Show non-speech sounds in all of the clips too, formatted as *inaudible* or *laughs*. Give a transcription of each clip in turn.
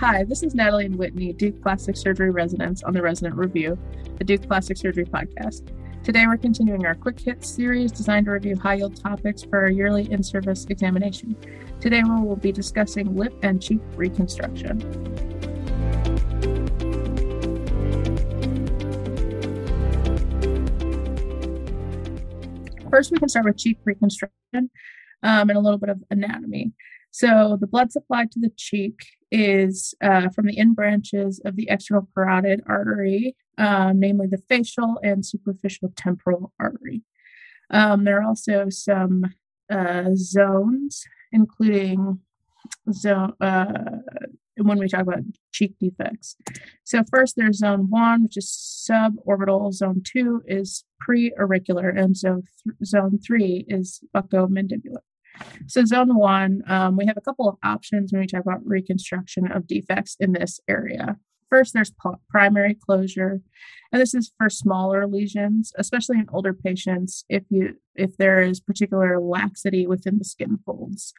Hi, this is Natalie and Whitney, Duke Plastic Surgery residents on the Resident Review, the Duke Plastic Surgery podcast. Today we're continuing our quick hits series designed to review high yield topics for our yearly in service examination. Today we will be discussing lip and cheek reconstruction. First, we can start with cheek reconstruction um, and a little bit of anatomy. So, the blood supply to the cheek is uh, from the end branches of the external carotid artery, um, namely the facial and superficial temporal artery. Um, there are also some uh, zones, including zone uh, when we talk about cheek defects. So first, there's zone one, which is suborbital. Zone two is pre-auricular, and so th- zone three is buccomandibular. So, zone one, um, we have a couple of options when we talk about reconstruction of defects in this area. First, there's primary closure, and this is for smaller lesions, especially in older patients. If you if there is particular laxity within the skin folds,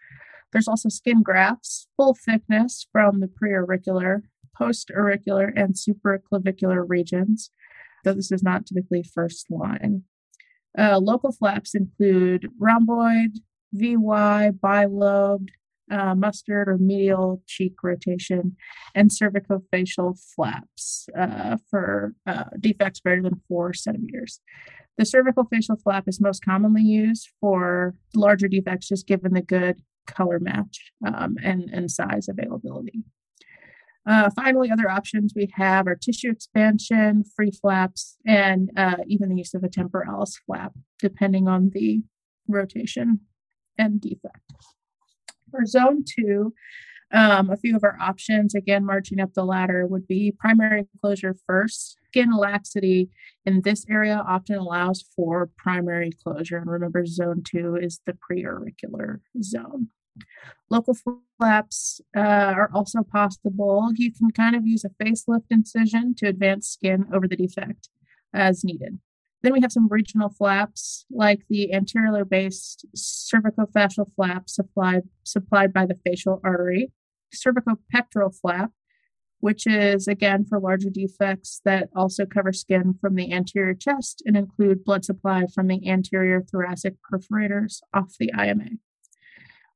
there's also skin grafts, full thickness from the preauricular, postauricular, and supraclavicular regions. Though this is not typically first line. Uh, local flaps include rhomboid, VY, bilobed, uh, mustard or medial cheek rotation, and cervicofacial flaps uh, for uh, defects greater than four centimeters. The cervical facial flap is most commonly used for larger defects, just given the good color match um, and, and size availability. Uh, finally, other options we have are tissue expansion, free flaps, and uh, even the use of a temporalis flap, depending on the rotation and defect. For zone two, um, a few of our options, again, marching up the ladder, would be primary closure first. Skin laxity in this area often allows for primary closure. And remember, zone two is the preauricular zone. Local flaps uh, are also possible. You can kind of use a facelift incision to advance skin over the defect as needed. Then we have some regional flaps, like the anterior based cervicofacial flap supplied, supplied by the facial artery, cervicopectoral flap, which is again for larger defects that also cover skin from the anterior chest and include blood supply from the anterior thoracic perforators off the IMA.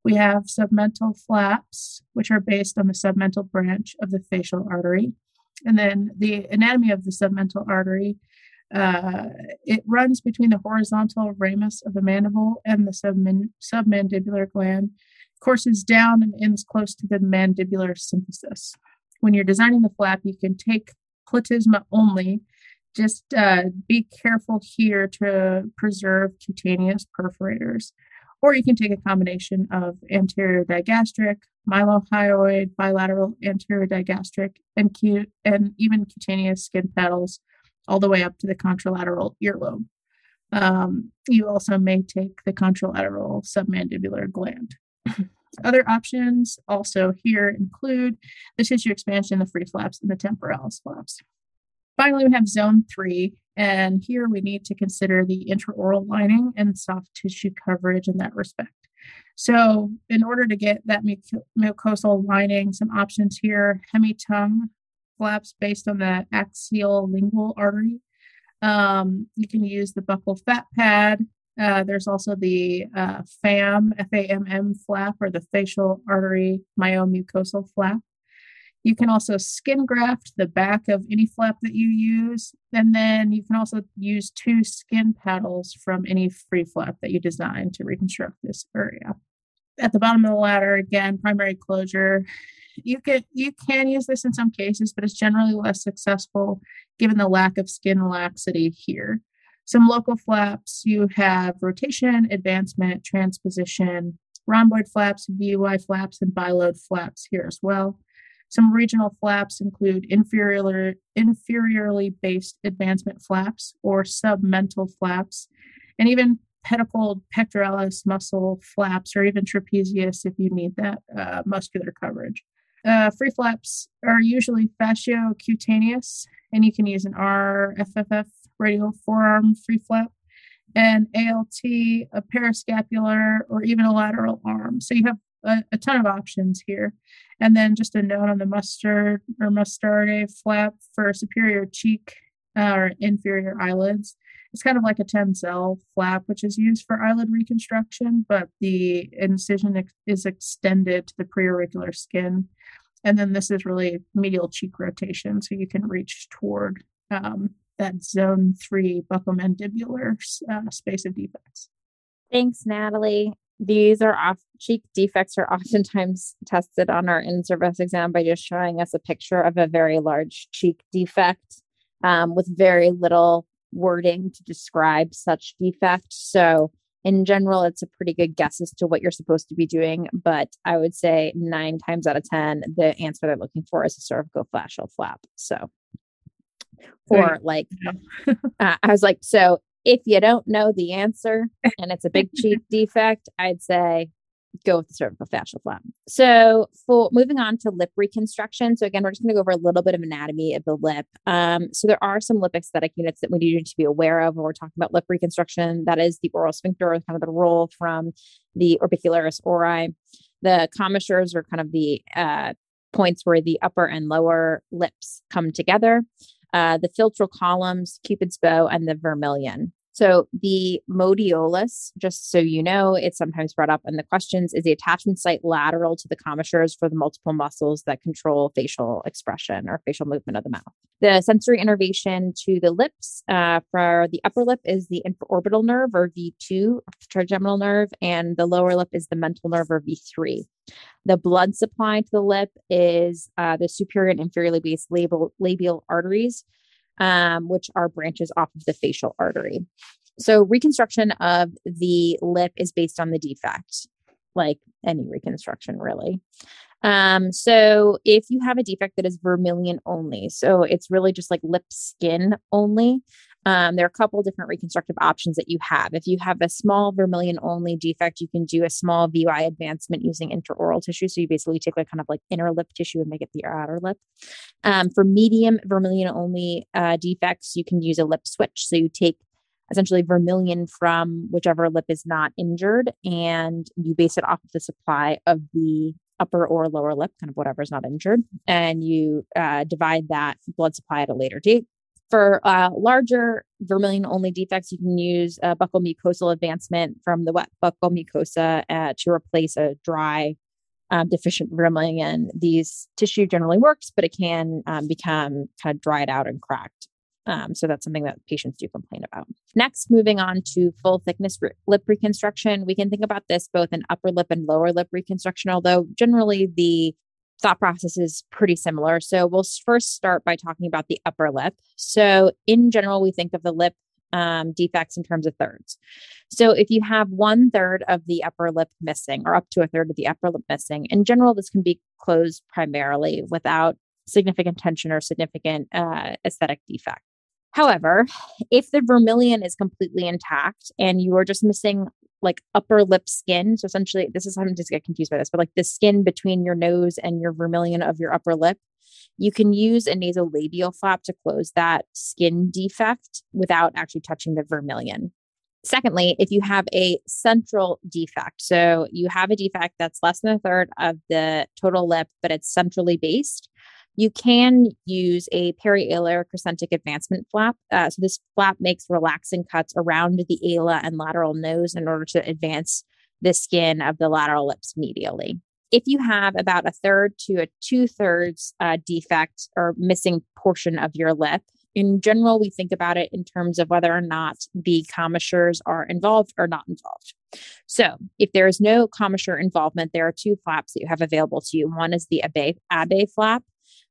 We have submental flaps, which are based on the submental branch of the facial artery. And then the anatomy of the submental artery uh, it runs between the horizontal ramus of the mandible and the subman- submandibular gland, courses down and ends close to the mandibular symphysis. When you're designing the flap, you can take platysma only. Just uh, be careful here to preserve cutaneous perforators. Or you can take a combination of anterior digastric, mylohyoid, bilateral anterior digastric, and, cu- and even cutaneous skin petals all the way up to the contralateral earlobe. Um, you also may take the contralateral submandibular gland. *clears throat* Other options also here include the tissue expansion, the free flaps, and the temporalis flaps. Finally, we have zone three, and here we need to consider the intraoral lining and soft tissue coverage in that respect. So, in order to get that mucosal lining, some options here hemi-tongue flaps based on the axial lingual artery. Um, you can use the buccal fat pad. Uh, there's also the uh, FAMM, F-A-M-M flap, or the facial artery myomucosal flap. You can also skin graft the back of any flap that you use. And then you can also use two skin paddles from any free flap that you design to reconstruct this area. At the bottom of the ladder, again, primary closure you can you can use this in some cases, but it's generally less successful given the lack of skin laxity here. Some local flaps, you have rotation, advancement, transposition, rhomboid flaps, VY flaps, and bilobed flaps here as well. Some regional flaps include inferior, inferiorly based advancement flaps or submental flaps, and even pedicled pectoralis muscle flaps, or even trapezius if you need that uh, muscular coverage. Uh, free flaps are usually fasciocutaneous, and you can use an RFFF radial forearm free flap, an ALT, a parascapular, or even a lateral arm. So you have a, a, ton of options here. And then just a note on the mustard or Mustardé flap for superior cheek uh, or inferior eyelids. It's kind of like a Tenzel flap, which is used for eyelid reconstruction, but the incision ex- is extended to the preauricular skin. And then this is really medial cheek rotation, so you can reach toward um, that zone three buccomandibular uh, space of defects. Thanks, Natalie. These are off cheek defects are *laughs* oftentimes tested on our in-service exam by just showing us a picture of a very large cheek defect um, with very little wording to describe such defect. So in general, it's a pretty good guess as to what you're supposed to be doing. But I would say nine times out of 10, the answer they're looking for is a cervicofacial flap. So, or right. like, uh, *laughs* I was like, so if you don't know the answer and it's a big cheek *laughs* defect, I'd say go with the cervical facial flap. So for moving on to lip reconstruction. So again, we're just going to go over a little bit of anatomy of the lip. Um, so there are some lip aesthetic units that we need to be aware of when we're talking about lip reconstruction. That is the oral sphincter, kind of the roll from the orbicularis oris. The commissures are kind of the uh, points where the upper and lower lips come together. Uh, the philtral columns, Cupid's bow, and the vermilion. So the modiolus, just so you know, it's sometimes brought up in the questions, is the attachment site lateral to the commissures for the multiple muscles that control facial expression or facial movement of the mouth. The sensory innervation to the lips uh, for the upper lip is the infraorbital nerve or V2 trigeminal nerve, and the lower lip is the mental nerve or V3. The blood supply to the lip is uh, the superior and inferiorly based labial, labial arteries um, which are branches off of the facial artery. So, reconstruction of the lip is based on the defect, like any reconstruction, really. Um, so, if you have a defect that is vermilion only, so it's really just like lip skin only, um, there are a couple different reconstructive options that you have. If you have a small vermilion only defect, you can do a small VY advancement using intraoral tissue. So you basically take like kind of like inner lip tissue and make it the outer lip. Um, for medium vermilion only uh, defects, you can use a lip switch. So you take essentially vermilion from whichever lip is not injured and you base it off of the supply of the upper or lower lip, kind of whatever is not injured, and you uh, divide that blood supply at a later date for uh, larger vermilion only defects, you can use a buccal mucosal advancement from the wet buccal mucosa uh, to replace a dry um, deficient vermilion. These tissue generally works, but it can um, become kind of dried out and cracked. Um, so that's something that patients do complain about. Next, moving on to full thickness re- lip reconstruction, we can think about this both in upper lip and lower lip reconstruction, although generally the thought process is pretty similar. So we'll first start by talking about the upper lip. So in general, we think of the lip um, defects in terms of thirds. So if you have one third of the upper lip missing, or up to a third of the upper lip missing, in general, this can be closed primarily without significant tension or significant uh, aesthetic defect. However, if the vermilion is completely intact and you are just missing like upper lip skin. So essentially, this is I'm just get confused by this, but like the skin between your nose and your vermilion of your upper lip, you can use a nasolabial flap to close that skin defect without actually touching the vermilion. Secondly, if you have a central defect, so you have a defect that's less than a third of the total lip, but it's centrally based, you can use a perialar crescentic advancement flap. Uh, so this flap makes relaxing cuts around the ala and lateral nose in order to advance the skin of the lateral lips medially. If you have about a third to a two thirds uh, defect or missing portion of your lip, in general, we think about it in terms of whether or not the commissures are involved or not involved. So, if there is no commissure involvement, there are two flaps that you have available to you. One is the Abbe, Abbe flap,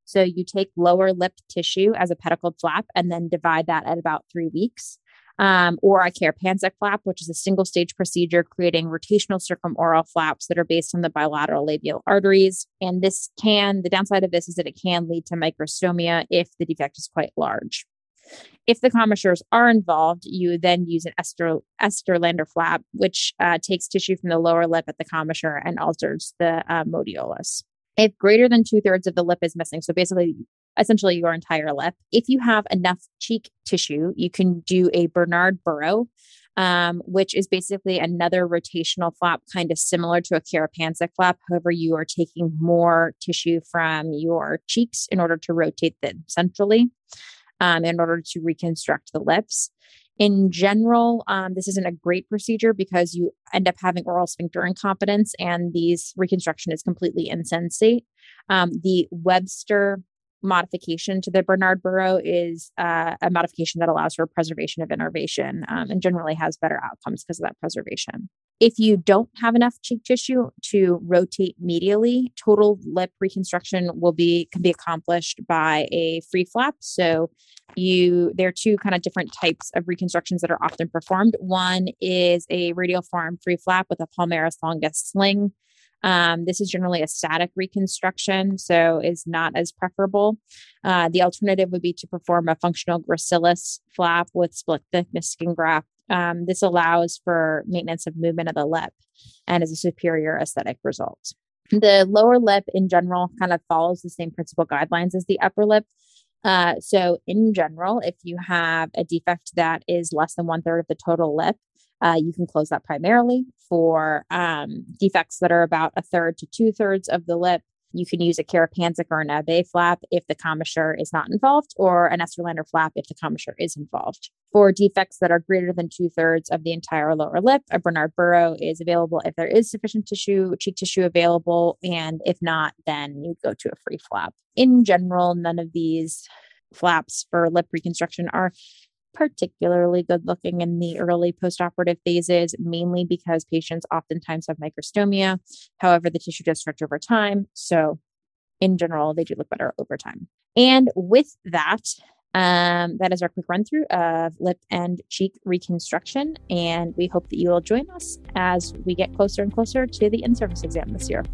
so you take lower lip tissue as a pedicled flap and then divide that at about three weeks. Um, or a Karapandzic flap, which is a single stage procedure creating rotational circumoral flaps that are based on the bilateral labial arteries. And this can, the downside of this is that it can lead to microstomia if the defect is quite large. If the commissures are involved, you then use an Ester, Estlander flap, which uh, takes tissue from the lower lip at the commissure and alters the uh, modiolus if greater than two thirds of the lip is missing, so basically essentially your entire lip. If you have enough cheek tissue, you can do a Bernard Burow. um, which is basically another rotational flap, kind of similar to a Karapandzic flap. However, you are taking more tissue from your cheeks in order to rotate them centrally um, in order to reconstruct the lips. In general, um, this isn't a great procedure because you end up having oral sphincter incompetence and these reconstruction is completely insensate. Um, the Webster modification to the Bernard Burow is uh, a modification that allows for preservation of innervation um, and generally has better outcomes because of that preservation. If you don't have enough cheek tissue to rotate medially, total lip reconstruction will be can be accomplished by a free flap. So you there are two kind of different types of reconstructions that are often performed. One is a radial forearm free flap with a palmaris longus sling um, this is generally a static reconstruction, so is not as preferable. Uh, the alternative would be to perform a functional gracilis flap with split thickness skin graft. Um, this allows for maintenance of movement of the lip and is a superior aesthetic result. The lower lip in general kind of follows the same principal guidelines as the upper lip. Uh, so, in general, if you have a defect that is less than one third of the total lip, uh, you can close that primarily for um, defects that are about a third to two thirds of the lip. You can use a Karapandzic or an Abbe flap if the commissure is not involved, or an Estlander flap if the commissure is involved. For defects that are greater than two thirds of the entire lower lip, a Bernard Burow is available if there is sufficient tissue, cheek tissue available, and if not, then you go to a free flap. In general, none of these flaps for lip reconstruction are particularly good looking in the early postoperative phases, mainly because patients oftentimes have microstomia. However, the tissue does stretch over time. So, in general, they do look better over time. And with that, um, that is our quick run through of lip and cheek reconstruction. And we hope that you will join us as we get closer and closer to the in service exam this year.